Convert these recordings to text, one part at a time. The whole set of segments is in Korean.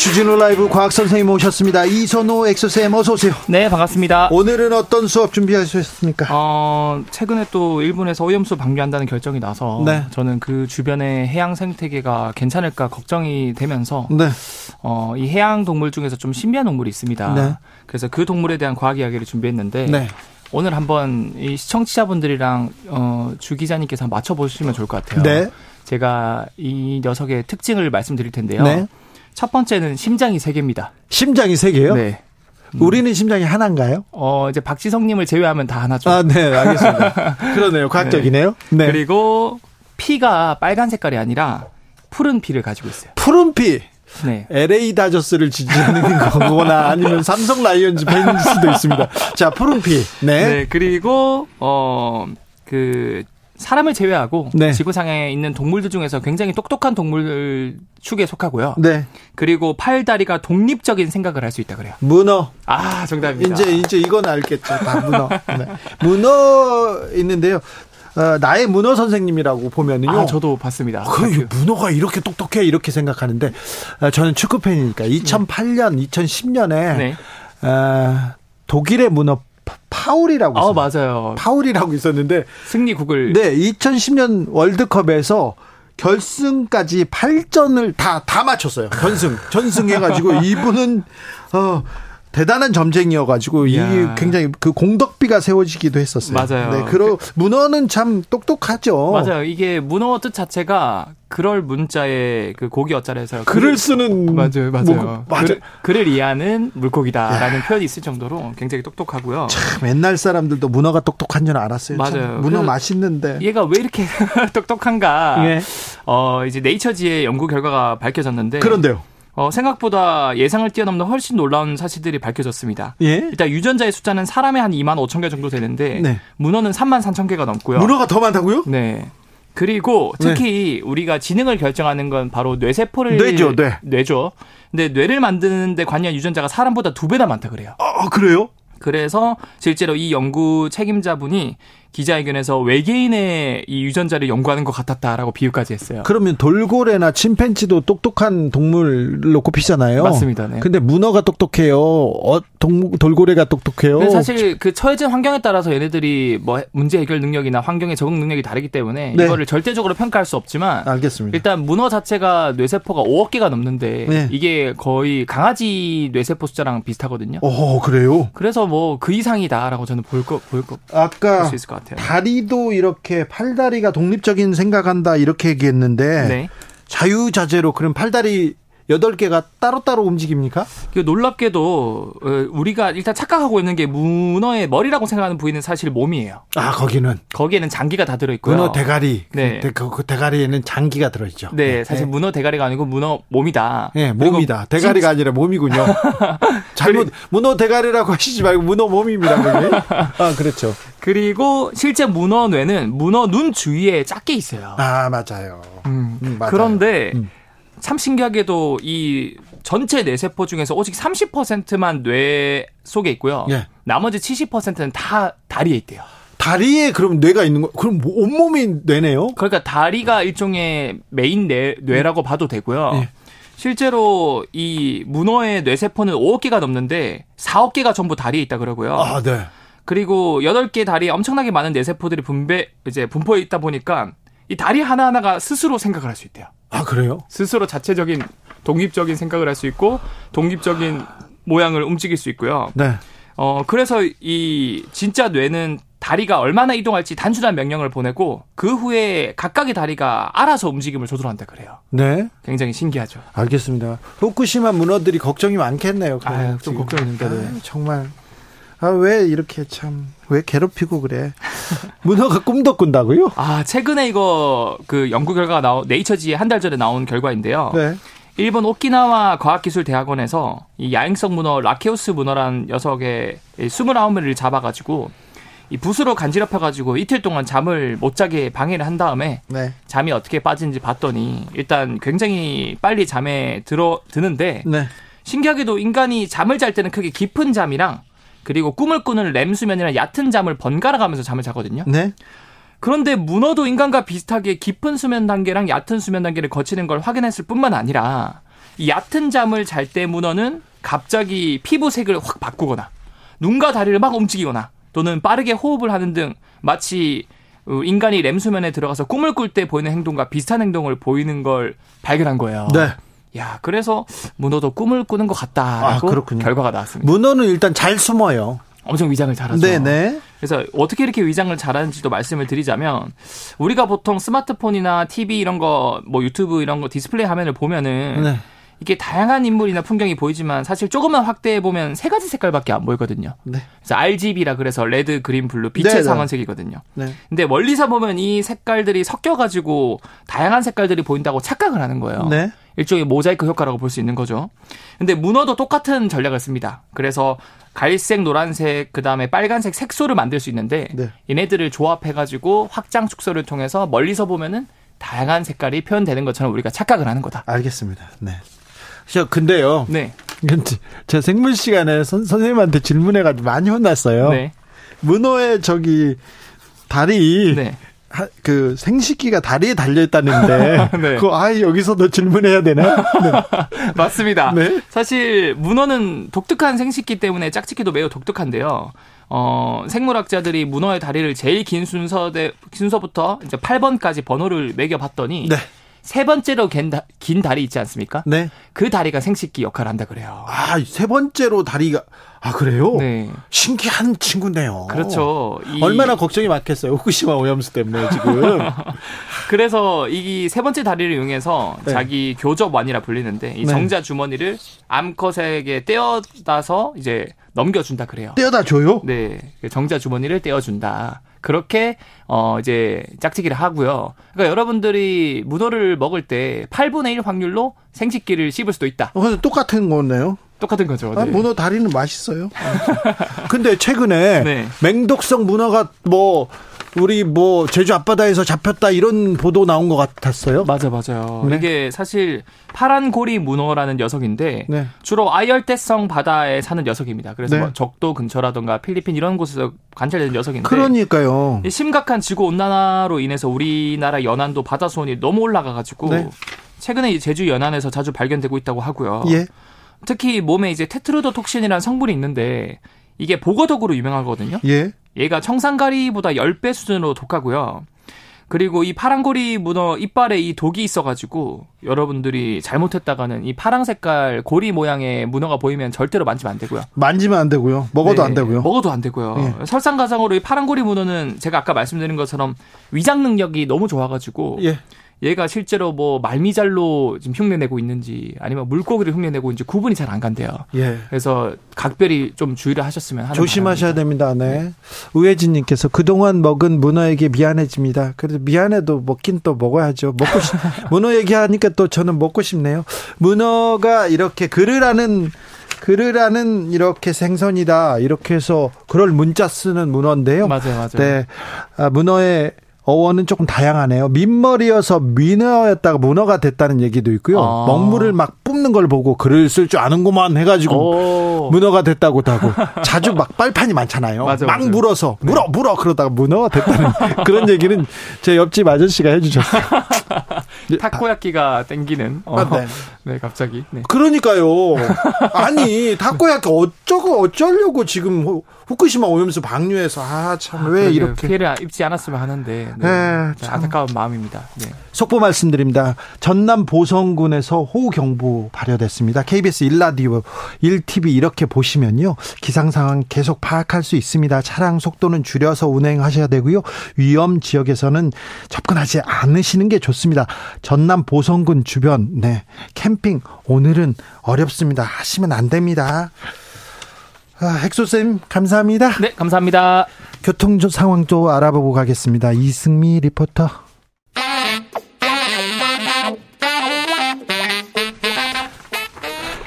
주진우 라이브 과학 선생님 오셨습니다. 이선호 엑소쌤 어서 오세요. 네, 반갑습니다. 오늘은 어떤 수업 준비하셨습니까? 어, 최근에 또 일본에서 오염수 방류한다는 결정이 나서 네. 저는 그 주변의 해양 생태계가 괜찮을까 걱정이 되면서 네. 어, 이 해양 동물 중에서 좀 신비한 동물이 있습니다. 네. 그래서 그 동물에 대한 과학 이야기를 준비했는데 네. 오늘 한번 이 시청자분들이랑 어, 주 기자님께서 맞춰보시면 좋을 것 같아요. 네. 제가 이 녀석의 특징을 말씀드릴 텐데요. 네. 첫 번째는 심장이 세 개입니다. 심장이 세 개요? 네. 우리는 심장이 하나인가요? 어, 이제 박지성님을 제외하면 다 하나죠. 아, 네, 알겠습니다. 그러네요. 과학적이네요. 네. 그리고 피가 빨간 색깔이 아니라 푸른 피를 가지고 있어요. 푸른 피. 네. LA 다저스를 지지하는 거거나 아니면 삼성 라이온즈 팬일 수도 있습니다. 자, 푸른 피. 네. 네. 그리고 어 그 사람을 제외하고 네. 지구상에 있는 동물들 중에서 굉장히 똑똑한 동물 축에 속하고요. 네. 그리고 팔다리가 독립적인 생각을 할 수 있다 그래요. 문어. 아, 정답입니다. 이제 이제 이건 알겠죠. 다 문어. 네. 문어 있는데요. 어, 나의 문어 선생님이라고 보면은요. 아, 저도 봤습니다. 그 문어가 이렇게 똑똑해 이렇게 생각하는데 어, 저는 축구 팬이니까 2008년, 2010년에 네. 어, 독일의 문어 파- 파울이라고 아, 있어요. 맞아요. 파울이라고 있었는데 승리 국을 네, 2010년 월드컵에서 결승까지 8전을 다 다 맞췄어요. 전승. 전승해 가지고 이분은 어 대단한 점쟁이여가지고 이. 굉장히 그 공덕비가 세워지기도 했었어요. 맞아요. 네, 그러 문어는 참 똑똑하죠. 맞아요. 이게 문어 뜻 자체가 그럴 문자의 그 고기 어자에서 글을 쓰는 맞아요, 맞아요. 뭐, 맞아요. 글, 글을 이해하는 물고기다라는 표현이 있을 정도로 굉장히 똑똑하고요. 참 옛날 사람들도 문어가 똑똑한 줄 알았어요. 참 맞아요. 문어 그- 맛있는데. 얘가 왜 이렇게 똑똑한가? 예. 어 이제 네이처지의 연구 결과가 밝혀졌는데 그런데요. 어, 생각보다 예상을 뛰어넘는 훨씬 놀라운 사실들이 밝혀졌습니다. 예. 일단 유전자의 숫자는 사람의 한 2만 5천 개 정도 되는데 네. 문어는 3만 3천 개가 넘고요. 문어가 더 많다고요? 네. 그리고 특히 우리가 지능을 결정하는 건 바로 뇌세포를 뇌죠, 뇌. 뇌죠. 근데 뇌를 만드는데 관여한 유전자가 사람보다 두 배나 많다 그래요. 아, 그래요? 그래서 실제로 이 연구 책임자분이 기자회견에서 외계인의 이 유전자를 연구하는 것 같았다라고 비유까지 했어요. 그러면 돌고래나 침팬지도 똑똑한 동물로 꼽히잖아요. 맞습니다. 네. 근데 문어가 똑똑해요. 어, 동, 돌고래가 똑똑해요. 사실 그 처해진 환경에 따라서 얘네들이 뭐 문제 해결 능력이나 환경에 적응 능력이 다르기 때문에 네. 이거를 절대적으로 평가할 수 없지만 알겠습니다. 일단 문어 자체가 뇌세포가 5억 개가 넘는데 네. 이게 거의 강아지 뇌세포 숫자랑 비슷하거든요. 어, 그래요? 그래서 뭐 그 이상이다라고 저는 볼 거 볼거볼 아까 수 있을 것 같아요. 다리도 이렇게 팔다리가 독립적인 생각한다 이렇게 얘기했는데 네. 자유자재로 그럼 팔다리 8개가 따로따로 움직입니까? 그 놀랍게도 어, 우리가 일단 착각하고 있는 게 문어의 머리라고 생각하는 부위는 사실 몸이에요. 아, 거기는 거기에는 장기가 다 들어 있고요. 문어 대가리. 네. 그, 그, 그 대가리에는 장기가 들어있죠. 네, 사실 문어 대가리가 아니고 문어 몸이다. 네, 몸이다. 대가리가 아니라 몸이군요. 잘못 문어 대가리라고 하시지 말고 문어 몸입니다. 그게. 아, 그렇죠. 그리고 실제 문어 뇌는 문어 눈 주위에 작게 있어요. 아, 맞아요. 음. 음, 맞아요. 그런데 음. 참 신기하게도 이 전체 뇌세포 중에서 오직 30%만 뇌 속에 있고요. 예. 나머지 70%는 다 다리에 있대요. 다리에 그럼 뇌가 있는 거 그럼 뭐 온몸이 뇌네요? 그러니까 다리가 일종의 메인 뇌, 뇌라고 봐도 되고요. 예. 실제로 이 문어의 뇌세포는 5억 개가 넘는데 4억 개가 전부 다리에 있다 그러고요. 아, 네. 그리고 8개 다리에 엄청나게 많은 뇌세포들이 분배 이제 분포해 있다 보니까 이 다리 하나하나가 스스로 생각을 할 수 있대요. 아, 그래요? 스스로 자체적인 독립적인 생각을 할 수 있고 독립적인 모양을 움직일 수 있고요. 네. 어 그래서 이 진짜 뇌는 다리가 얼마나 이동할지 단순한 명령을 보내고 그 후에 각각의 다리가 알아서 움직임을 조절한다 그래요. 네. 굉장히 신기하죠. 알겠습니다. 후쿠시마 문어들이 걱정이 많겠네요. 아유, 좀. 걱정이 됩니다. 네. 정말. 아, 왜 이렇게 참, 왜 괴롭히고 그래? 문어가 꿈도 꾼다고요? 아 최근에 이거 그 연구 결과가 나온 네이처지에 한 달 전에 나온 결과인데요. 네. 일본 오키나와 과학기술대학원에서 이 야행성 문어 라케우스 문어라는 녀석의 29마리를 잡아가지고 이 붓으로 간지럽혀가지고 이틀 동안 잠을 못 자게 방해를 한 다음에 네. 잠이 어떻게 빠지는지 봤더니 일단 굉장히 빨리 잠에 들어 드는데 네. 신기하게도 인간이 잠을 잘 때는 크게 깊은 잠이랑 그리고 꿈을 꾸는 렘 수면이랑 얕은 잠을 번갈아 가면서 잠을 자거든요. 네. 그런데 문어도 인간과 비슷하게 깊은 수면 단계랑 얕은 수면 단계를 거치는 걸 확인했을 뿐만 아니라 이 얕은 잠을 잘 때 문어는 갑자기 피부색을 확 바꾸거나 눈과 다리를 막 움직이거나 또는 빠르게 호흡을 하는 등 마치 어, 인간이 렘 수면에 들어가서 꿈을 꿀 때 보이는 행동과 비슷한 행동을 보이는 걸 발견한 거예요. 네. 야, 그래서 문어도 꿈을 꾸는 것 같다라고 아. 결과가 나왔습니다. 문어는 일단 잘 숨어요. 엄청 위장을 잘하죠. 네네. 그래서 어떻게 이렇게 위장을 잘하는지도 말씀을 드리자면 우리가 보통 스마트폰이나 TV 이런 거 뭐 유튜브 이런 거 디스플레이 화면을 보면은 네. 이게 다양한 인물이나 풍경이 보이지만 사실 조금만 확대해 보면 세 가지 색깔밖에 안 보이거든요. 네. 그래서 RGB라 그래서 red, green, blue 빛의 네, 네. 삼원색이거든요. 네. 근데 멀리서 보면 이 색깔들이 섞여 가지고 다양한 색깔들이 보인다고 착각을 하는 거예요. 네. 일종의 모자이크 효과라고 볼 수 있는 거죠. 근데 문어도 똑같은 전략을 씁니다. 그래서 갈색, 노란색, 그 다음에 빨간색 색소를 만들 수 있는데 네. 얘네들을 조합해가지고 확장 축소를 통해서 멀리서 보면은 다양한 색깔이 표현되는 것처럼 우리가 착각을 하는 거다. 알겠습니다. 네. 저 근데요. 네. 제 생물 시간에 선, 선생님한테 질문해가지고 많이 혼났어요. 네. 문어의 저기 다리 네. 하- 그 생식기가 다리에 달려 있다는데 네. 그거 아 여기서도 질문해야 되나? 네. 맞습니다. 네. 사실 문어는 독특한 생식기 때문에 짝짓기도 매우 독특한데요. 어, 생물학자들이 문어의 다리를 제일 긴 순서 대, 순서부터 이제 8번까지 번호를 매겨 봤더니 네. 세 번째로 긴, 다, 긴 다리 있지 않습니까? 네. 그 다리가 생식기 역할을 한다 그래요. 아, 세 번째로 다리가 아 그래요? 네. 신기한 친구네요. 그렇죠. 이- 얼마나 걱정이 많겠어요. 후쿠시마 오염수 때문에 지금. 그래서 이 세 번째 다리를 이용해서 네. 자기 교접완이라 불리는데 이 네. 정자 주머니를 암컷에게 떼어다서 이제 넘겨준다 그래요. 떼어다 줘요? 네, 그 정자 주머니를 떼어준다. 그렇게 어 이제 짝짓기를 하고요. 그러니까 여러분들이 문어를 먹을 때 8분의 1 확률로 생식기를 씹을 수도 있다. 어, 똑같은 거네요. 똑같은 거죠. 아, 네. 문어 다리는 맛있어요. 근데 최근에 네. 맹독성 문어가 뭐 우리 뭐 제주 앞바다에서 잡혔다 이런 보도 나온 것 같았어요. 맞아 맞아요. 네. 이게 사실 파란 고리 문어라는 녀석인데 네. 주로 아열대성 바다에 사는 녀석입니다. 그래서 네. 뭐 적도 근처라든가 필리핀 이런 곳에서 관찰되는 녀석인데 그러니까요. 이 심각한 지구 온난화로 인해서 우리나라 연안도 바다 수온이 너무 올라가 가지고 네. 최근에 이 제주 연안에서 자주 발견되고 있다고 하고요. 예. 특히 몸에 이제 테트로도 톡신이라는 성분이 있는데 이게 보거덕으로 유명하거든요. 예. 얘가 청산가리보다 10배 수준으로 독하고요. 그리고 이 파란고리 문어 이빨에 이 독이 있어가지고 여러분들이 잘못했다가는 이 파랑 색깔 고리 모양의 문어가 보이면 절대로 만지면 안 되고요. 만지면 안 되고요. 먹어도 네, 안 되고요. 먹어도 안 되고요. 예. 설상가상으로 이 파란고리 문어는 제가 아까 말씀드린 것처럼 위장 능력이 너무 좋아가지고 예. 얘가 실제로 뭐 말미잘로 지금 흉내내고 있는지 아니면 물고기를 흉내내고 있는지 구분이 잘 안 간대요. 예. 그래서 각별히 좀 주의를 하셨으면 하는 조심하셔야 바람입니다. 됩니다. 네. 우혜진님께서 그동안 먹은 문어에게 미안해집니다. 그래도 미안해도 먹긴 또 먹어야죠. 먹고 싶, 문어 얘기하니까 또 저는 먹고 싶네요. 문어가 이렇게 그르라는 그르라는 이렇게 생선이다. 이렇게 해서 그럴 문자 쓰는 문어인데요. 맞아요, 맞아요. 네. 아, 문어의 어원은 조금 다양하네요. 민머리여서 민어였다가 문어가 됐다는 얘기도 있고요. 아. 먹물을 막 뿜는 걸 보고 글을 쓸 줄 아는구만 해가지고 오. 문어가 됐다고도 하고 자주 막 빨판이 많잖아요. 맞아, 막 맞아. 물어서 물어 물어 그러다가 문어가 됐다는 그런 얘기는 제 옆집 아저씨가 해주셨어요. 타코야끼가 땡기는. 어. 아, 네. 네, 갑자기. 네. 그러니까요. 아니 타코야키 어 쩌고 어쩌려고 지금 후- 후쿠시마 오염수 방류해서 아 참왜 그러게요. 이렇게 피해를 입지 않았으면 하는데 네. 네, 참 참. 안타까운 마음입니다. 네. 속보 말씀드립니다. 전남 보성군에서 호우 경보 발효됐습니다. KBS 1라디오 1TV 이렇게 보시면요. 기상 상황 계속 파악할 수 있습니다. 차량 속도는 줄여서 운행하셔야 되고요. 위험 지역에서는 접근하지 않으시는 게 좋습니다. 전남 보성군 주변 네. 캠핑 오늘은 어렵습니다. 하시면 안 됩니다. 아, 핵소쌤 감사합니다. 네, 감사합니다. 교통 상황도 알아보고 가겠습니다. 이승미 리포터.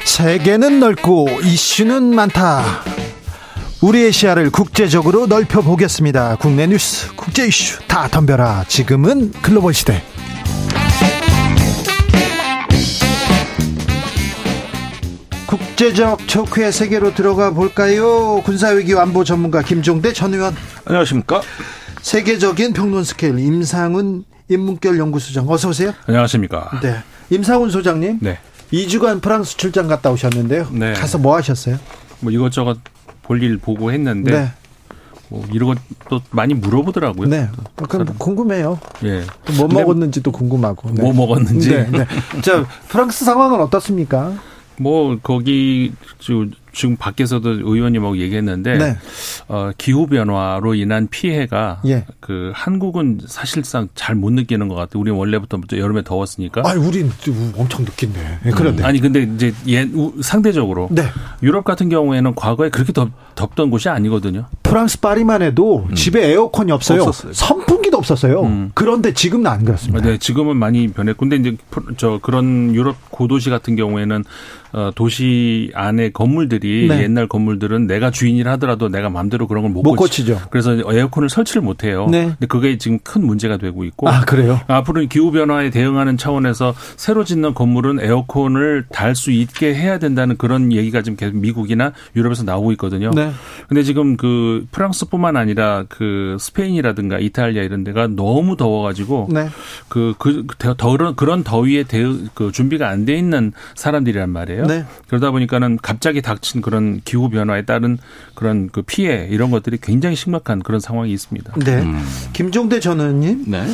세계는 넓고 이슈는 많다. 우리의 시야를 국제적으로 넓혀 보겠습니다. 국내 뉴스, 국제 이슈 다 덤벼라. 지금은 글로벌 시대. 국제적 척후의 세계로 들어가 볼까요? 군사위기 완보 전문가 김종대 전 의원. 안녕하십니까? 세계적인 평론 스케일 임상훈 인문결 연구소장 어서 오세요. 안녕하십니까? 네. 임상훈 소장님. 네. 2주간 프랑스 출장 갔다 오셨는데요. 네. 가서 뭐 하셨어요? 뭐 이것저것 볼일 보고 했는데 네. 뭐 이런 것도 많이 물어보더라고요. 네. 그럼 궁금해요. 예. 뭐 근데 먹었는지도 궁금하고. 네. 뭐 먹었는지. 네. 네. 자, 프랑스 상황은 어떻습니까? 뭐 거기 저 지금 밖에서도 의원님하고 얘기했는데 네. 어, 기후 변화로 인한 피해가 예. 그 한국은 사실상 잘 못 느끼는 것 같아요. 우리 원래부터 여름에 더웠으니까. 아, 우린 엄청 느낀데. 네, 그런데. 음, 아니 근데 이제 예, 우- 상대적으로 네. 유럽 같은 경우에는 과거에 그렇게 덥, 덥던 곳이 아니거든요. 프랑스 파리만 해도 집에 에어컨이 없어요. 없었어요. 선풍기도 없었어요. 음. 그런데 지금은 안 그렇습니다. 네, 지금은 많이 변했고, 근데 이제 저 그런 유럽 고도시 같은 경우에는 어, 도시 안에 건물들이 네. 옛날 건물들은 내가 주인이라 하더라도 내가 마음대로 그런 걸못못 고치. 고치죠. 그래서 에어컨을 설치를 못 해요. 네. 근데 그게 지금 큰 문제가 되고 있고. 아, 그래요? 앞으로 기후 변화에 대응하는 차원에서 새로 짓는 건물은 에어컨을 달 수 있게 해야 된다는 그런 얘기가 지금 계속 미국이나 유럽에서 나오고 있거든요. 네. 근데 지금 그 프랑스뿐만 아니라 그 스페인이라든가 이탈리아 이런 데가 너무 더워 가지고 네. 그, 그, 더, 더, 그런 더위에 대응, 그 준비가 안 돼 있는 사람들이란 말이에요. 네. 그러다 보니까는 갑자기 닥친 그런 기후 변화에 따른 그런 그 피해 이런 것들이 굉장히 심각한 그런 상황이 있습니다. 네. 김종대 전 의원님, 네.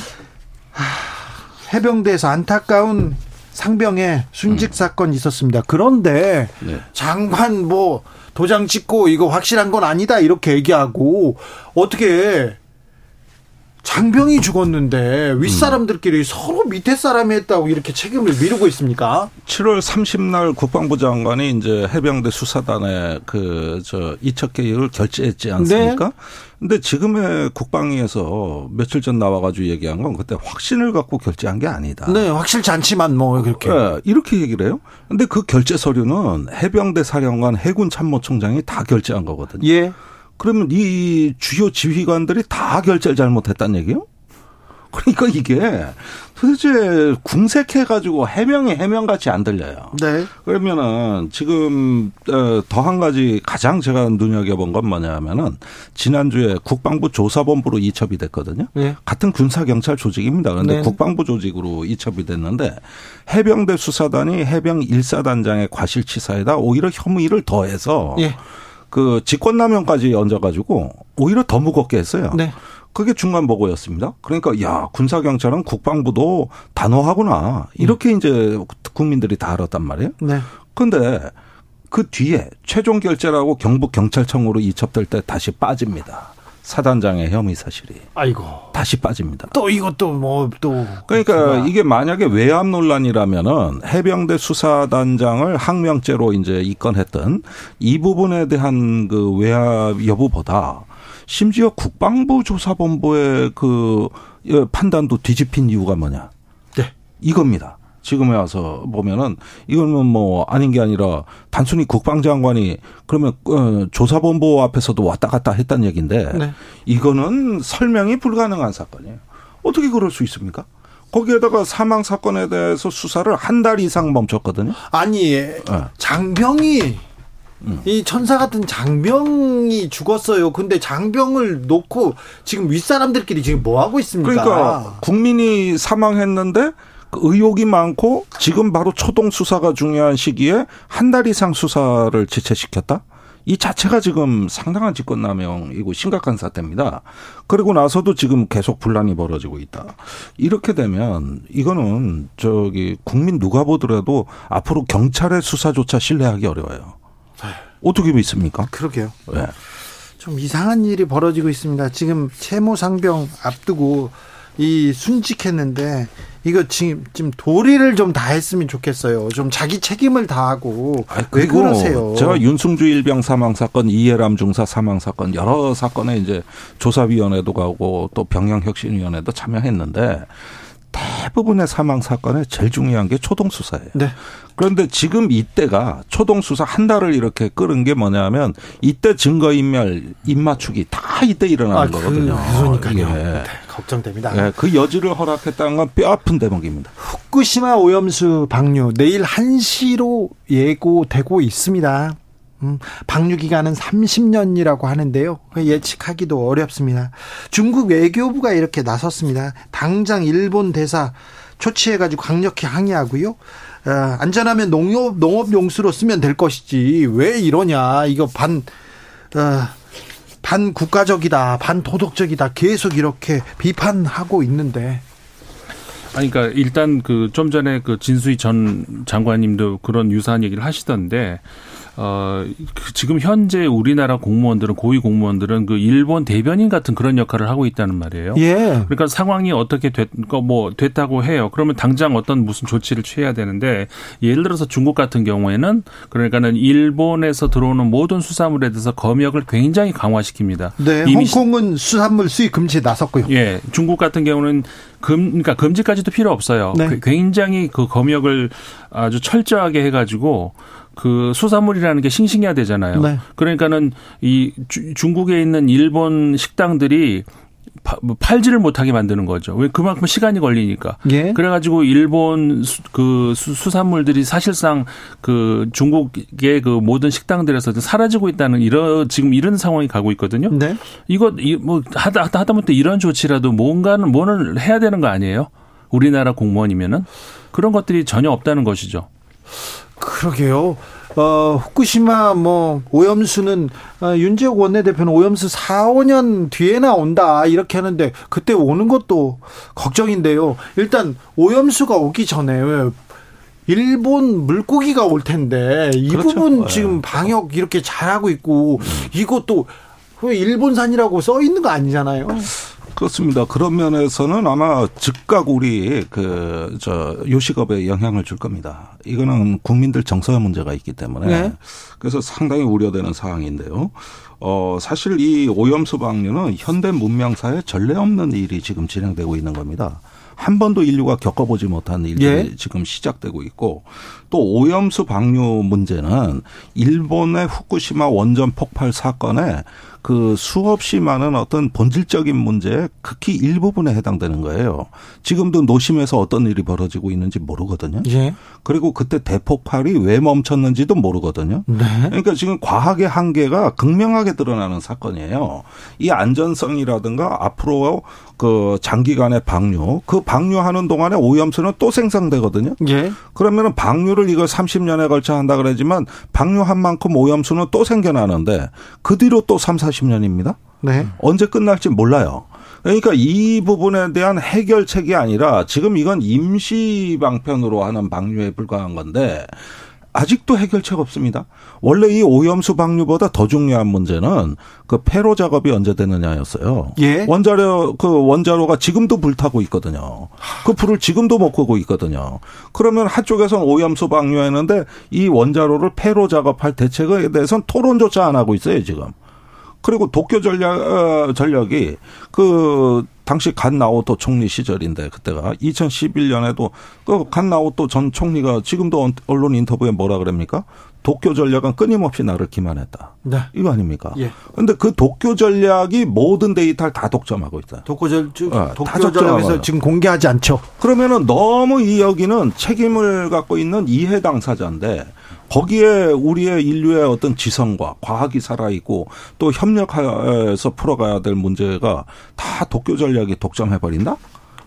해병대에서 안타까운 상병의 순직 사건이 있었습니다. 그런데 네. 장관 뭐 도장 찍고 이거 확실한 건 아니다 이렇게 얘기하고 어떻게 장병이 죽었는데 윗사람들끼리 서로 밑에 사람이 했다고 이렇게 책임을 미루고 있습니까? 7월 30날 국방부 장관이 이제 해병대 수사단의 그 저 이첩 계획을 결재했지 않습니까? 네. 근데 지금의 국방위에서 며칠 전 나와가지고 얘기한 건 그때 확신을 갖고 결재한 게 아니다. 네, 확실치 않지만 뭐 그렇게. 예, 이렇게 얘기를 해요. 근데 그 결재 서류는 해병대 사령관 해군 참모총장이 다 결재한 거거든요. 예. 그러면 이 주요 지휘관들이 다 결재를 잘못했다는 얘기요? 그러니까 이게 도대체 궁색해가지고 해명이 해명같이 안 들려요. 네. 그러면은 지금 어, 더한 가지 가장 제가 눈여겨본 건 뭐냐면은 지난주에 국방부 조사본부로 이첩이 됐거든요. 예. 같은 군사 경찰 조직입니다. 그런데 네. 국방부 조직으로 이첩이 됐는데 해병대 수사단이 해병 1사단장의 과실치사에다 오히려 혐의를 더해서 예. 그 직권남용까지 얹어가지고 오히려 더 무겁게 했어요. 네. 그게 중간 보고였습니다. 그러니까 야 군사 경찰은 국방부도 단호하구나 이렇게 이제 국민들이 다 알았단 말이에요. 네. 그런데 그 뒤에 최종 결재라고 경북 경찰청으로 이첩될 때 다시 빠집니다. 사단장의 혐의 사실이 아이고. 다시 빠집니다. 또 이것도 뭐 또. 그러니까 이게 만약에 외압 논란이라면은 해병대 수사단장을 항명죄로 이제 입건했던 이 부분에 대한 그 외압 여부보다 심지어 국방부 조사본부의 그 예, 판단도 뒤집힌 이유가 뭐냐? 네. 이겁니다. 지금에 와서 보면은 이거는 뭐 아닌 게 아니라 단순히 국방장관이 그러면 어, 조사본부 앞에서도 왔다 갔다 했다는 얘기인데 네. 이거는 설명이 불가능한 사건이에요. 어떻게 그럴 수 있습니까? 거기에다가 사망 사건에 대해서 수사를 한 달 이상 멈췄거든요. 아니 장병이 이 천사 같은 장병이 죽었어요. 근데 장병을 놓고 지금 윗사람들끼리 지금 뭐 하고 있습니까? 그러니까 국민이 사망했는데 그 의혹이 많고 지금 바로 초동 수사가 중요한 시기에 한 달 이상 수사를 지체시켰다. 이 자체가 지금 상당한 직권남용이고 심각한 사태입니다. 그리고 나서도 지금 계속 분란이 벌어지고 있다. 이렇게 되면 이거는 저기 국민 누가 보더라도 앞으로 경찰의 수사조차 신뢰하기 어려워요. 어떻게 믿습니까? 그러게요. 네. 좀 이상한 일이 벌어지고 있습니다. 지금 채모 상병 앞두고 이 순직했는데 이거 지금 지금 도리를 좀 다 했으면 좋겠어요. 좀 자기 책임을 다하고 아니, 왜 그러세요? 제가 윤승주 일병 사망 사건, 이해람 중사 사망 사건 여러 사건에 이제 조사위원회도 가고 또 병영혁신위원회도 참여했는데 대부분의 사망 사건에 제일 중요한 게 초동 수사예요. 네. 그런데 지금 이때가 초동 수사 한 달을 이렇게 끌은 게 뭐냐면 이때 증거 인멸 입맞추기 다 이때 일어나는 거거든요. 그, 그러니까요. 예. 네, 걱정됩니다. 예, 그 여지를 허락했다는 건 뼈 아픈 대목입니다. 후쿠시마 오염수 방류 내일 1시로 예고되고 있습니다. 음, 방류 기간은 30년이라고 하는데요. 예측하기도 어렵습니다. 중국 외교부가 이렇게 나섰습니다. 당장 일본 대사 초치해가지고 강력히 항의하고요. 어, 안전하면 농업 농업 용수로 쓰면 될 것이지 왜 이러냐 이거 반 어, 반 국가적이다 반 도덕적이다 계속 이렇게 비판하고 있는데 아니, 그러니까 일단 그 좀 전에 그 진수희 전 장관님도 그런 유사한 얘기를 하시던데 어, 그 지금 현재 우리나라 공무원들은 고위 공무원들은 그 일본 대변인 같은 그런 역할을 하고 있다는 말이에요. 예 그러니까 상황이 어떻게 됐, 뭐 됐다고 해요. 그러면 당장 어떤 무슨 조치를 취해야 되는데 예를 들어서 중국 같은 경우에는 그러니까는 일본에서 들어오는 모든 수산물에 대해서 검역을 굉장히 강화시킵니다. 네, 홍콩은 수산물 수입 금지에 나섰고요. 예, 중국 같은 경우는 금, 그러니까 금지까지도 필요 없어요. 네. 그- 굉장히 그 검역을 아주 철저하게 해 가지고 그 수산물이라는 게 싱싱해야 되잖아요. 네. 그러니까는 이 주- 중국에 있는 일본 식당들이 파- 뭐 팔지를 못하게 만드는 거죠. 왜 그만큼 시간이 걸리니까. 예. 그래가지고 일본 수, 그 수, 수산물들이 사실상 그 중국의 그 모든 식당들에서 사라지고 있다는 이런 지금 이런 상황이 가고 있거든요. 네. 이거 이- 뭐 하다 하다 하다못해 이런 조치라도 뭔가는 뭐는 해야 되는 거 아니에요? 우리나라 공무원이면은 그런 것들이 전혀 없다는 것이죠. 그러게요. 어, 후쿠시마 뭐 오염수는 어, 윤재욱 원내대표는 오염수 4, 5년 뒤에 나온다 이렇게 하는데 그때 오는 것도 걱정인데요. 일단 오염수가 오기 전에 왜 일본 물고기가 올 텐데 이 그렇죠. 부분 네. 지금 방역 이렇게 잘하고 있고 이것도 왜 일본산이라고 써 있는 거 아니잖아요. 그렇습니다. 그런 면에서는 아마 즉각 우리 그 저 요식업에 영향을 줄 겁니다. 이거는 국민들 정서의 문제가 있기 때문에 네. 그래서 상당히 우려되는 사항인데요. 어 사실 이 오염수 방류는 현대 문명사에 전례 없는 일이 지금 진행되고 있는 겁니다. 한 번도 인류가 겪어보지 못한 일들이 예. 지금 시작되고 있고 또 오염수 방류 문제는 일본의 후쿠시마 원전 폭발 사건에 그 수없이 많은 어떤 본질적인 문제에 극히 일부분에 해당되는 거예요. 지금도 노심에서 어떤 일이 벌어지고 있는지 모르거든요. 예. 그리고 그때 대폭발이 왜 멈췄는지도 모르거든요. 네. 그러니까 지금 과학의 한계가 극명하게 드러나는 사건이에요. 이 안전성이라든가 앞으로 그 장기간의 방류, 그 방류하는 동안에 오염수는 또 생성되거든요. 예. 그러면은 방류를 이걸 30년에 걸쳐 한다 그러지만 방류한 만큼 오염수는 또 생겨나는데 그 뒤로 또 3, 40년입니다. 네. 언제 끝날지 몰라요. 그러니까 이 부분에 대한 해결책이 아니라 지금 이건 임시 방편으로 하는 방류에 불과한 건데 아직도 해결책 없습니다. 원래 이 오염수 방류보다 더 중요한 문제는 그 폐로 작업이 언제 되느냐였어요. 예. 원자료 그 원자로가 지금도 불타고 있거든요. 그 불을 지금도 못 끄고 있거든요. 그러면 한쪽에서는 오염수 방류했는데 이 원자로를 폐로 작업할 대책에 대해서는 토론조차 안 하고 있어요 지금. 그리고 도쿄 전략 어, 전력이 그 당시 간 나오토 총리 시절인데 그때가 2011년에도 그간 나오토 전 총리가 지금도 언론 인터뷰에 뭐라 그럽니까? 도쿄 전략은 끊임없이 나를 기만했다. 네. 이거 아닙니까? 예. 근데 그 도쿄 전략이 모든 데이터를 다 독점하고 있어요. 독고절 어, 다 독교절에서 적절하고요. 지금 공개하지 않죠. 그러면은 너무 이 여기는 책임을 갖고 있는 이해 당사자인데 거기에 우리의 인류의 어떤 지성과 과학이 살아있고 또 협력해서 풀어가야 될 문제가 다 도쿄 전략이 독점해버린다?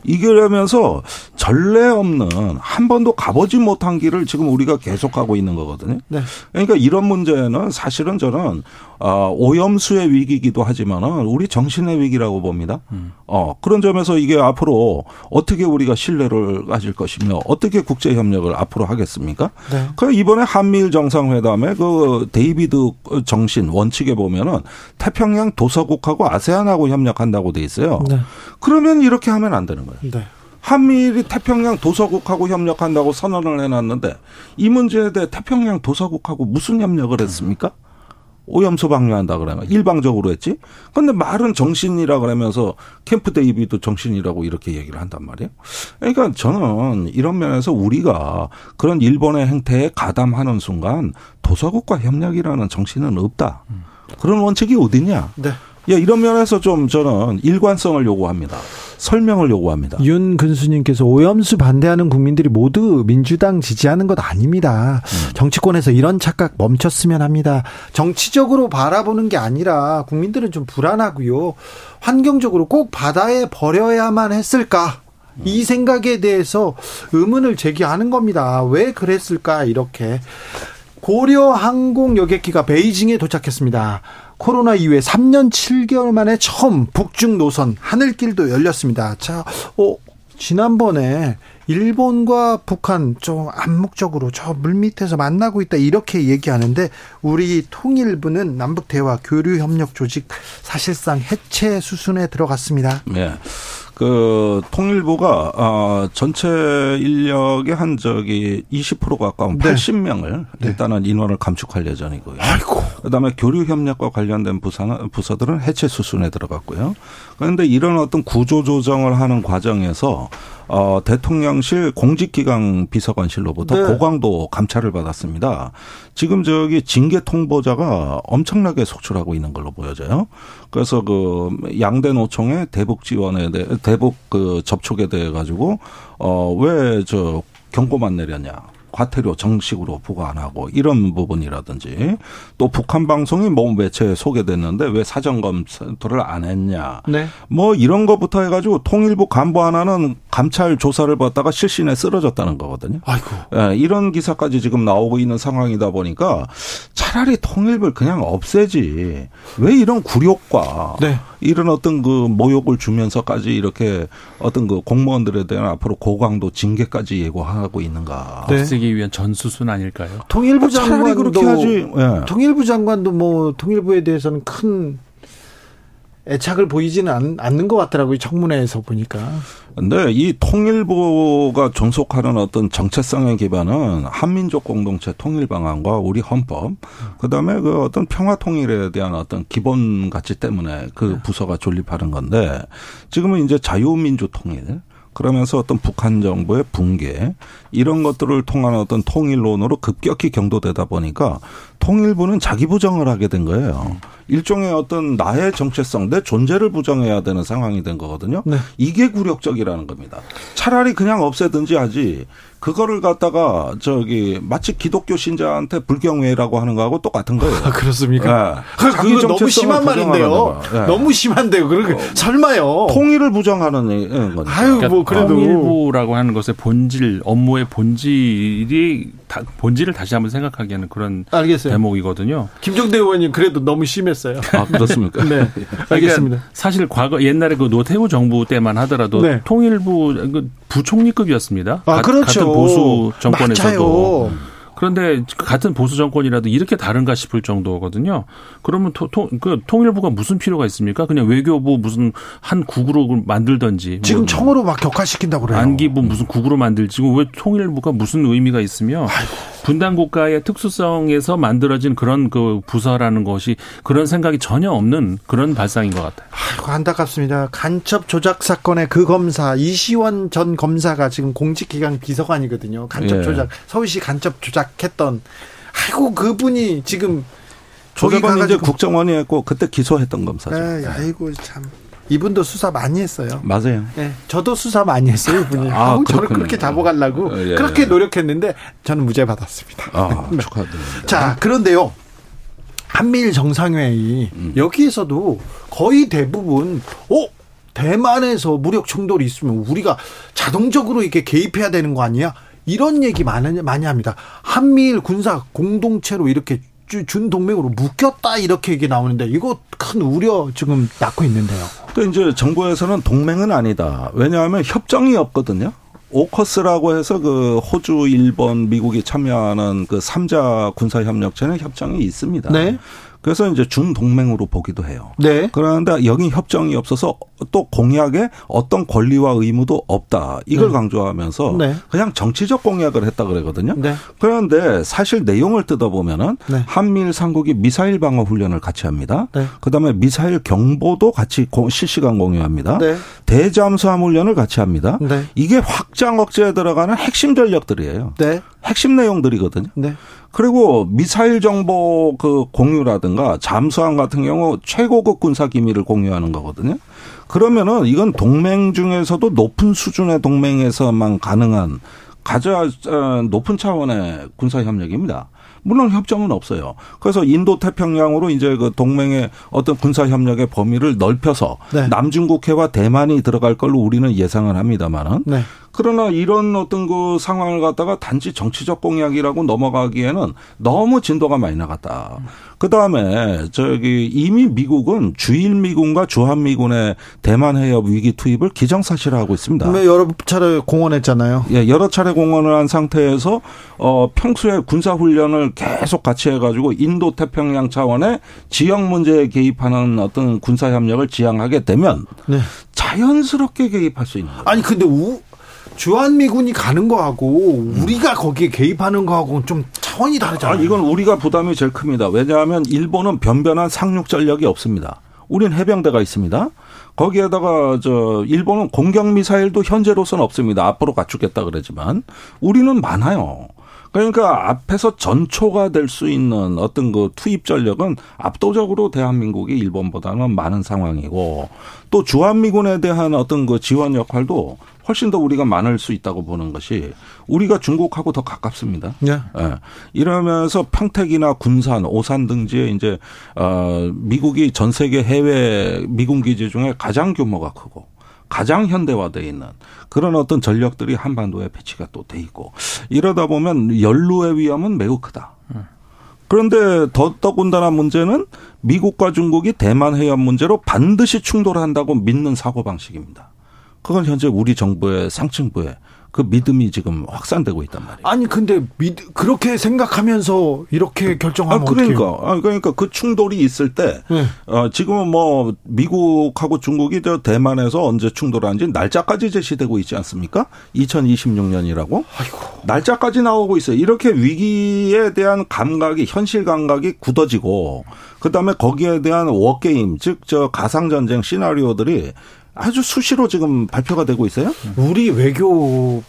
이러면서 전례 없는 한 번도 가보지 못한 길을 지금 우리가 계속하고 있는 거거든요. 네. 그러니까 이런 문제는 사실은 저는 어, 오염수의 위기이기도 하지만은 우리 정신의 위기라고 봅니다. 어, 그런 점에서 이게 앞으로 어떻게 우리가 신뢰를 가질 것이며 어떻게 국제 협력을 앞으로 하겠습니까? 네. 그 이번에 한미일 정상회담에 그 데이비드 정신 원칙에 보면은 태평양 도서국하고 아세안하고 협력한다고 돼 있어요. 네. 그러면 이렇게 하면 안 되는 거예요. 네. 한미일이 태평양 도서국하고 협력한다고 선언을 해놨는데 이 문제에 대해 태평양 도서국하고 무슨 협력을 했습니까? 오염수 방류한다 그러면 일방적으로 했지. 근데 말은 정신이라 그러면서 캠프 데이비드 정신이라고 이렇게 얘기를 한단 말이에요. 그러니까 저는 이런 면에서 우리가 그런 일본의 행태에 가담하는 순간 도서국과 협력이라는 정신은 없다. 그런 원칙이 어디냐? 네. 야, 이런 면에서 좀 저는 일관성을 요구합니다. 설명을 요구합니다. 윤 근수님께서 오염수 반대하는 국민들이 모두 민주당 지지하는 것 아닙니다. 정치권에서 이런 착각 멈췄으면 합니다. 정치적으로 바라보는 게 아니라 국민들은 좀 불안하고요. 환경적으로 꼭 바다에 버려야만 했을까? 이 생각에 대해서 의문을 제기하는 겁니다. 왜 그랬을까? 이렇게. 고려 항공 여객기가 베이징에 도착했습니다. 코로나 이후에 3년 7개월 만에 처음 북중 노선 하늘길도 열렸습니다. 자, 어, 지난번에 일본과 북한 좀 암묵적으로 저 물밑에서 만나고 있다 이렇게 얘기하는데 우리 통일부는 남북 대화 교류 협력 조직 사실상 해체 수순에 들어갔습니다. 네. 그 통일부가 어 전체 인력의 한 저기 20% 가까운 네. 80명을 일단은 인원을 감축할 예정이고요. 아이고. 그다음에 교류 협력과 관련된 부서 부서들은 해체 수순에 들어갔고요. 그런데 이런 어떤 구조 조정을 하는 과정에서 어 대통령실 공직기강 비서관실로부터 네. 고강도 감찰을 받았습니다. 지금 저기 징계 통보자가 엄청나게 속출하고 있는 걸로 보여져요. 그래서 그 양대 노총의 대북 지원에 대해 대북 그 접촉에 대해 가지고 어왜 저 경고만 내렸냐. 과태료 정식으로 부과 안 하고 이런 부분이라든지 또 북한 방송이 뭐 매체에 소개됐는데 왜 사전 검토를 안 했냐. 네. 뭐 이런 것부터 해가지고 통일부 간부 하나는 감찰 조사를 받다가 실신에 쓰러졌다는 거거든요. 아이고. 예, 이런 기사까지 지금 나오고 있는 상황이다 보니까 차라리 통일부를 그냥 없애지. 왜 이런 굴욕과 네. 이런 어떤 그 모욕을 주면서까지 이렇게 어떤 그 공무원들에 대한 앞으로 고강도 징계까지 예고하고 있는가. 네. 없애기 위한 전수순 아닐까요? 통일부 차라리 장관도 그렇게 하지. 예. 통일부 장관도 뭐 통일부에 대해서는 큰 애착을 보이지는 않, 않는 것 같더라고요. 청문회에서 보니까. 근데 이 통일부가 존속하는 어떤 정체성의 기반은 한민족 공동체 통일 방안과 우리 헌법, 그 다음에 그 어떤 평화 통일에 대한 어떤 기본 가치 때문에 그 부서가 존립하는 건데 지금은 이제 자유민주 통일, 그러면서 어떤 북한 정부의 붕괴 이런 것들을 통한 어떤 통일론으로 급격히 경도되다 보니까 통일부는 자기 부정을 하게 된 거예요. 일종의 어떤 나의 정체성, 내 존재를 부정해야 되는 상황이 된 거거든요. 네. 이게 굴욕적이라는 겁니다. 차라리 그냥 없애든지 하지. 그거를 갖다가 저기 마치 기독교 신자한테 불경외라고 하는 거하고 똑같은 거예요. 아, 그렇습니까? 예. 자기 그거 너무 심한 말인데요. 예. 너무 심한데요. 그러게 설마요. 통일을 부정하는 거니까. 아유 뭐 그래도 통일부라고 하는 것의 본질, 업무의 본질이 다, 본질을 다시 한번 생각하게 하는 그런 알겠어요. 대목이거든요. 김종대 의원님 그래도 너무 심했어요. 아, 그렇습니까? 네, 알겠습니다. 그러니까 사실 과거 옛날에 그 노태우 정부 때만 하더라도 네. 통일부 그 부총리급이었습니다. 아 가- 그렇죠. 같은 보수 정권에서도. 맞아요. 그런데 같은 보수 정권이라도 이렇게 다른가 싶을 정도거든요. 그러면 토, 토, 그 통일부가 무슨 필요가 있습니까? 그냥 외교부 무슨 한 국으로 만들던지. 뭐 지금 청으로 막 격화시킨다고 그래요. 안기부 무슨 국으로 만들지 왜 통일부가 무슨 의미가 있으며 분단 국가의 특수성에서 만들어진 그런 그 부서라는 것이 그런 생각이 전혀 없는 그런 발상인 것 같아요. 아이고, 안타깝습니다. 간첩 조작 사건의 그 검사 이시원 전 검사가 지금 공직기강 비서관이거든요. 간첩 예. 조작 서울시 간첩 조작 했던 아이고 그분이 지금 조대관 이제 가가지고 국정원이 했고 그때 기소했던 검사죠. 에이, 아이고 참 이분도 수사 많이 했어요. 맞아요. 네, 저도 수사 많이 했어요, 이분이. 아, 그렇군요. 그렇게 잡아가려고 어, 예, 그렇게 예. 노력했는데 저는 무죄 받았습니다. 아, 네. 축하드립니다. 자, 그런데요. 한미일 정상회의 음. 여기에서도 거의 대부분 어 대만에서 무력 충돌이 있으면 우리가 자동적으로 이렇게 개입해야 되는 거 아니야? 이런 얘기 많이 많이 합니다. 한미일 군사 공동체로 이렇게 주- 준 동맹으로 묶였다 이렇게 얘기 나오는데 이거 큰 우려 지금 낳고 있는데요. 또 이제 정부에서는 동맹은 아니다. 왜냐하면 협정이 없거든요. 오커스라고 해서 그 호주, 일본, 미국이 참여하는 그 삼자 군사 협력체는 협정이 있습니다. 네. 그래서 이제 준동맹으로 보기도 해요. 네. 그런데 여기 협정이 없어서 또 공약에 어떤 권리와 의무도 없다. 이걸 네. 강조하면서 네. 그냥 정치적 공약을 했다 그러거든요. 네. 그런데 사실 내용을 뜯어보면은 네. 한미일 삼국이 미사일 방어 훈련을 같이 합니다. 네. 그다음에 미사일 경보도 같이 공- 실시간 공유합니다. 네. 대잠수함 훈련을 같이 합니다. 네. 이게 확장 억제에 들어가는 핵심 전력들이에요. 네. 핵심 내용들이거든요. 네. 그리고 미사일 정보 그 공유라든가 잠수함 같은 경우 최고급 군사 기밀을 공유하는 거거든요. 그러면은 이건 동맹 중에서도 높은 수준의 동맹에서만 가능한 가장 어, 높은 차원의 군사 협력입니다. 물론 협정은 없어요. 그래서 인도 태평양으로 이제 그 동맹의 어떤 군사 협력의 범위를 넓혀서 네. 남중국해와 대만이 들어갈 걸로 우리는 예상을 합니다만은 네. 그러나 이런 어떤 그 상황을 갖다가 단지 정치적 공약이라고 넘어가기에는 너무 진도가 많이 나갔다. 그 다음에 저기 이미 미국은 주일 미군과 주한 미군의 대만 해협 위기 투입을 기정사실화하고 있습니다. 왜 여러 차례 공언했잖아요. 예, 여러 차례 공언을 한 상태에서 어 평소에 군사 훈련을 계속 같이 해가지고 인도 태평양 차원의 지역 문제에 개입하는 어떤 군사 협력을 지향하게 되면 네. 자연스럽게 개입할 수 있는 거예요. 아니 근데 우 주한미군이 가는 거하고 우리가 거기에 개입하는 거하고는 좀 차원이 아, 다르잖아요. 이건 우리가 부담이 제일 큽니다. 왜냐하면 일본은 변변한 상륙 전력이 없습니다. 우린 해병대가 있습니다. 거기에다가 저 일본은 공격 미사일도 현재로서는 없습니다. 앞으로 갖추겠다 그러지만 우리는 많아요. 그러니까 앞에서 전초가 될 수 있는 어떤 그 투입 전력은 압도적으로 대한민국이 일본보다는 많은 상황이고 또 주한미군에 대한 어떤 그 지원 역할도 훨씬 더 우리가 많을 수 있다고 보는 것이 우리가 중국하고 더 가깝습니다. 네. 예. 이러면서 평택이나 군산, 오산 등지에 이제 어 미국이 전 세계 해외 미군 기지 중에 가장 규모가 크고 가장 현대화돼 있는 그런 어떤 전력들이 한반도에 배치가 또 돼 있고 이러다 보면 연루의 위험은 매우 크다. 그런데 더 더군다나 문제는 미국과 중국이 대만 해협 문제로 반드시 충돌한다고 믿는 사고 방식입니다. 그건 현재 우리 정부의 상층부에 그 믿음이 지금 확산되고 있단 말이에요. 아니 근데 믿, 그렇게 생각하면서 이렇게 아, 결정하면 그러니까. 어떡해요? 아, 그러니까 그 충돌이 있을 때, 네. 어, 지금은 뭐, 미국하고 중국이 저 대만에서 언제 충돌하는지 날짜까지 제시되고 있지 않습니까? 2026년이라고? 날짜까지 나오고 있어요. 이렇게 위기에 대한 감각이, 현실 감각이 굳어지고, 그 다음에 거기에 대한 워게임, 즉, 저 가상 전쟁 시나리오들이 아주 수시로 지금 발표가 되고 있어요. 우리 외교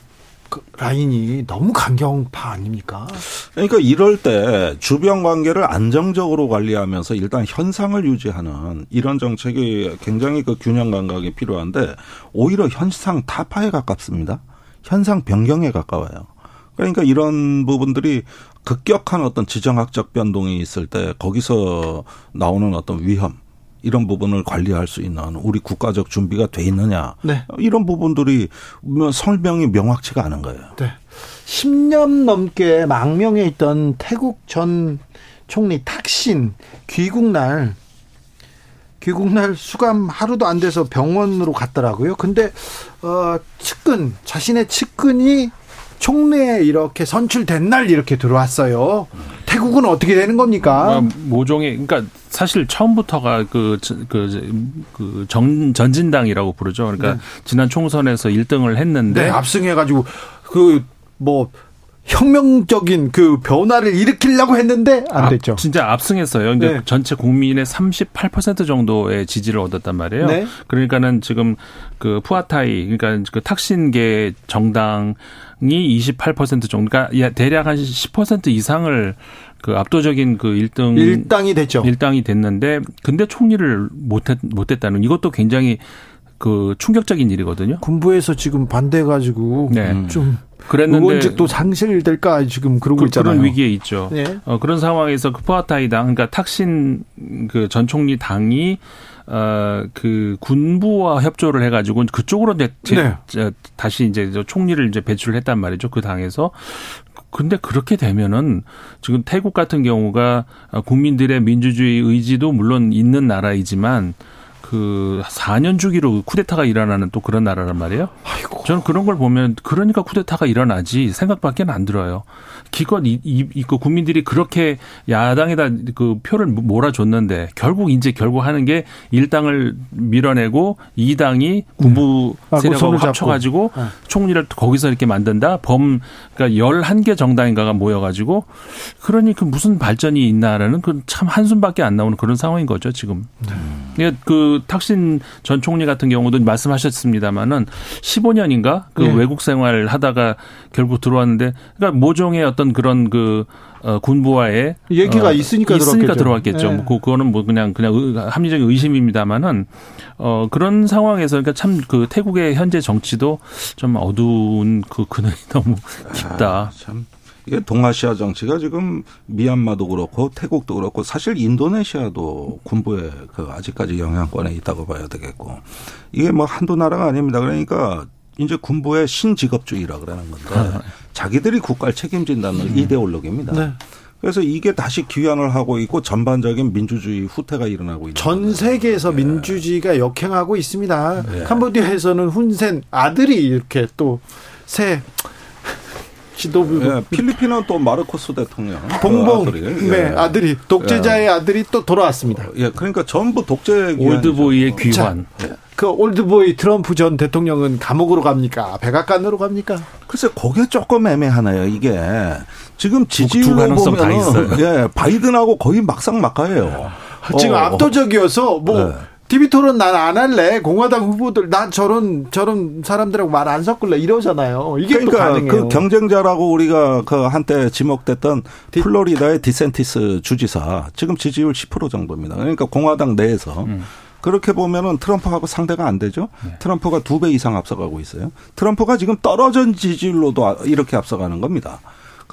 그 라인이 너무 강경파 아닙니까? 그러니까 이럴 때 주변 관계를 안정적으로 관리하면서 일단 현상을 유지하는 이런 정책이 굉장히 그 균형 감각이 필요한데 오히려 현상 타파에 가깝습니다. 현상 변경에 가까워요. 그러니까 이런 부분들이 급격한 어떤 지정학적 변동이 있을 때 거기서 나오는 어떤 위험 이런 부분을 관리할 수 있는 우리 국가적 준비가 돼 있느냐 네. 이런 부분들이 뭐 설명이 명확치가 않은 거예요. 네. 10년 넘게 망명해 있던 태국 전 총리 탁신 귀국 날 귀국 날 수감 하루도 안 돼서 병원으로 갔더라고요. 근데 어 측근 자신의 측근이 총리에 이렇게 선출된 날 이렇게 들어왔어요. 태국은 어떻게 되는 겁니까? 아, 모종의 그러니까 사실 처음부터가 그그 전 전진당이라고 부르죠. 그러니까 지난 총선에서 1등을 했는데 네, 압승해 가지고 그 뭐 혁명적인 그 변화를 일으키려고 했는데 안 앞- 됐죠. 진짜 압승했어요. 근데 네. 전체 국민의 38% 정도의 지지를 얻었단 말이에요. 네. 그러니까는 지금 그 푸아타이 그러니까 그 탁신계 정당이 28% 정도 그러니까 대략 한 10% 이상을 그 압도적인 그 1등 일당이 됐죠. 일당이 됐는데 근데 총리를 못했 못했다는 이것도 굉장히 그 충격적인 일이거든요. 군부에서 지금 반대해가지고 네. 좀 그랬는데 의원직도 상실될까 지금 그러고 그, 있잖아요. 런 위기에 있죠. 네. 어, 그런 상황에서 그 푸아타이 당, 그러니까 탁신 그 전 총리 당이 어, 그 군부와 협조를 해가지고 그쪽으로 제- 네. 저, 다시 이제 저 총리를 이제 배출을 했단 말이죠. 그 당에서. 근데 그렇게 되면은 지금 태국 같은 경우가 국민들의 민주주의 의지도 물론 있는 나라이지만 그그 4년 주기로 쿠데타가 일어나는 또 그런 나라란 말이에요. 아이고. 저는 그런 걸 보면 그러니까 쿠데타가 일어나지 생각밖에 안 들어요. 기껏 이, 이, 이그 국민들이 그렇게 야당에다 그 표를 몰아줬는데 결국 이제 결국 하는 게 1당을 밀어내고 2당이 군부 음. 세력하고 합쳐가지고 네. 총리를 거기서 이렇게 만든다. 범 그러니까 11개 정당인가가 모여가지고 그러니 그 무슨 발전이 있나라는 그 참 한숨밖에 안 나오는 그런 상황인 거죠 지금. 음. 그 탁신 전 총리 같은 경우도 말씀하셨습니다마는 15년인가 그 네. 외국 생활 하다가 결국 들어왔는데 그러니까 모종의 어떤 그런 그 어, 군부와의 얘기가 어, 있으니까, 있으니까 들어왔겠죠. 네. 뭐 그거는 뭐 그냥 그냥 합리적인 의심입니다만은 어 그런 상황에서 그러니까 참 그 태국의 현재 정치도 좀 어두운 그 그늘이 너무 깊다. 아, 참. 이게 동아시아 정치가 지금 미얀마도 그렇고 태국도 그렇고 사실 인도네시아도 군부에 그 아직까지 영향권에 있다고 봐야 되겠고 이게 뭐 한두 나라가 아닙니다. 그러니까 이제 군부의 신직업주의라 그러는 건데 아. 자기들이 국가를 책임진다는 음. 이데올로기입니다. 네. 그래서 이게 다시 귀환을 하고 있고 전반적인 민주주의 후퇴가 일어나고 있는 전 세계에서 네. 민주주의가 역행하고 있습니다. 네. 캄보디아에서는 훈센 아들이 이렇게 또 새 지도부 네, 필리핀은 또 마르코스 대통령 봉봉 아들이, 네 예. 아들이 독재자의 예. 아들이 또 돌아왔습니다. 예, 그러니까 전부 독재 올드보이의 귀환. 자, 그 올드보이 트럼프 전 대통령은 감옥으로 갑니까? 백악관으로 갑니까? 글쎄, 그게 조금 애매하네요. 이게 지금 지지율로 보면 예, 바이든하고 거의 막상 막하예요. 지금 어. 압도적이어서 뭐. 네. TV 토론 난 안 할래. 공화당 후보들 난 저런 저런 사람들하고 말 안 섞을래 이러잖아요. 이게 그러니까 또 가능해요. 그 경쟁자라고 우리가 그 한때 지목됐던 디... 플로리다의 디샌티스 주지사 지금 지지율 10% 정도입니다. 그러니까 공화당 내에서 음. 그렇게 보면은 트럼프하고 상대가 안 되죠. 네. 트럼프가 두 배 이상 앞서가고 있어요. 트럼프가 지금 떨어진 지지율로도 이렇게 앞서가는 겁니다.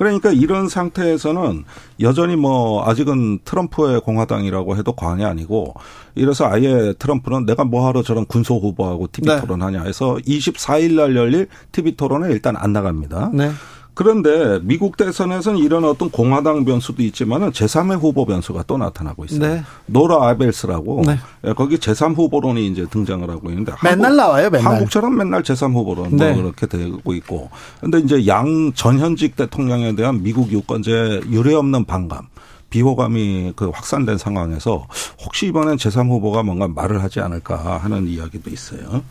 그러니까 이런 상태에서는 여전히 뭐 아직은 트럼프의 공화당이라고 해도 과언이 아니고 이래서 아예 트럼프는 내가 뭐하러 저런 군소 후보하고 TV 네. 토론하냐 해서 24일 날 열릴 TV 토론에 일단 안 나갑니다. 네. 그런데 미국 대선에서는 이런 어떤 공화당 변수도 있지만은 제3의 후보 변수가 또 나타나고 있어요. 네. 노라 아벨스라고 네. 예, 거기 제3 후보론이 이제 등장을 하고 있는데 맨날 한국, 나와요, 맨날. 한국처럼 맨날 제3 후보론 뭐 네. 뭐 그렇게 되고 있고. 근데 이제 양 전현직 대통령에 대한 미국 유권자의 유례 없는 반감 비호감이 그 확산된 상황에서 혹시 이번엔 제3 후보가 뭔가 말을 하지 않을까 하는 이야기도 있어요.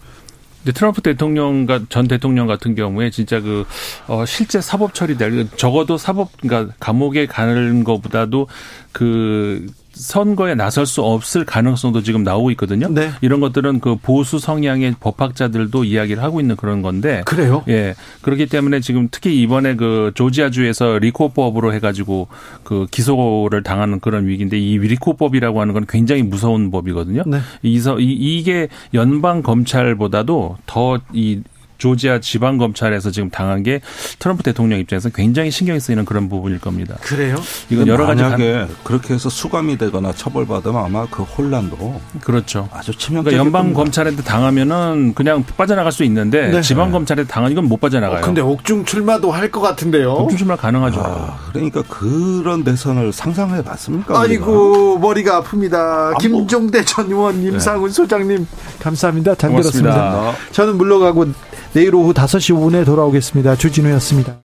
근데 트럼프 대통령 전 대통령 같은 경우에 진짜 그 어, 실제 사법 처리될 적어도 사법 그러니까 감옥에 가는 것보다도 그 선거에 나설 수 없을 가능성도 지금 나오고 있거든요. 네. 이런 것들은 그 보수 성향의 법학자들도 이야기를 하고 있는 그런 건데. 그래요? 예. 그렇기 때문에 지금 특히 이번에 그 조지아주에서 리코법으로 해가지고 그 기소를 당하는 그런 위기인데 이 리코법이라고 하는 건 굉장히 무서운 법이거든요. 네. 이서 이게 연방 검찰보다도 더이 조지아 지방 검찰에서 지금 당한 게 트럼프 대통령 입장에서 굉장히 신경이 쓰이는 그런 부분일 겁니다. 그래요? 이건 여러 가지 만약에 그렇게 해서 수감이 되거나 처벌받으면 아마 그 혼란도 그렇죠. 아주 치명. 그러니까 연방 검찰한테 당하면은 그냥 빠져나갈 수 있는데 네. 지방 검찰에 당한 이건 못 빠져나가요. 어, 근데 옥중 출마도 할 것 같은데요. 옥중 출마 가능하죠. 아, 그러니까 그런 대선을 상상해 봤습니까? 아이고 우리가? 머리가 아픕니다. 아, 김종대 전 의원, 임상훈 네. 소장님 감사합니다. 잘 고맙습니다. 들었습니다. 저는 물러가고 내일 오후 5시 5분에 돌아오겠습니다. 주진우였습니다.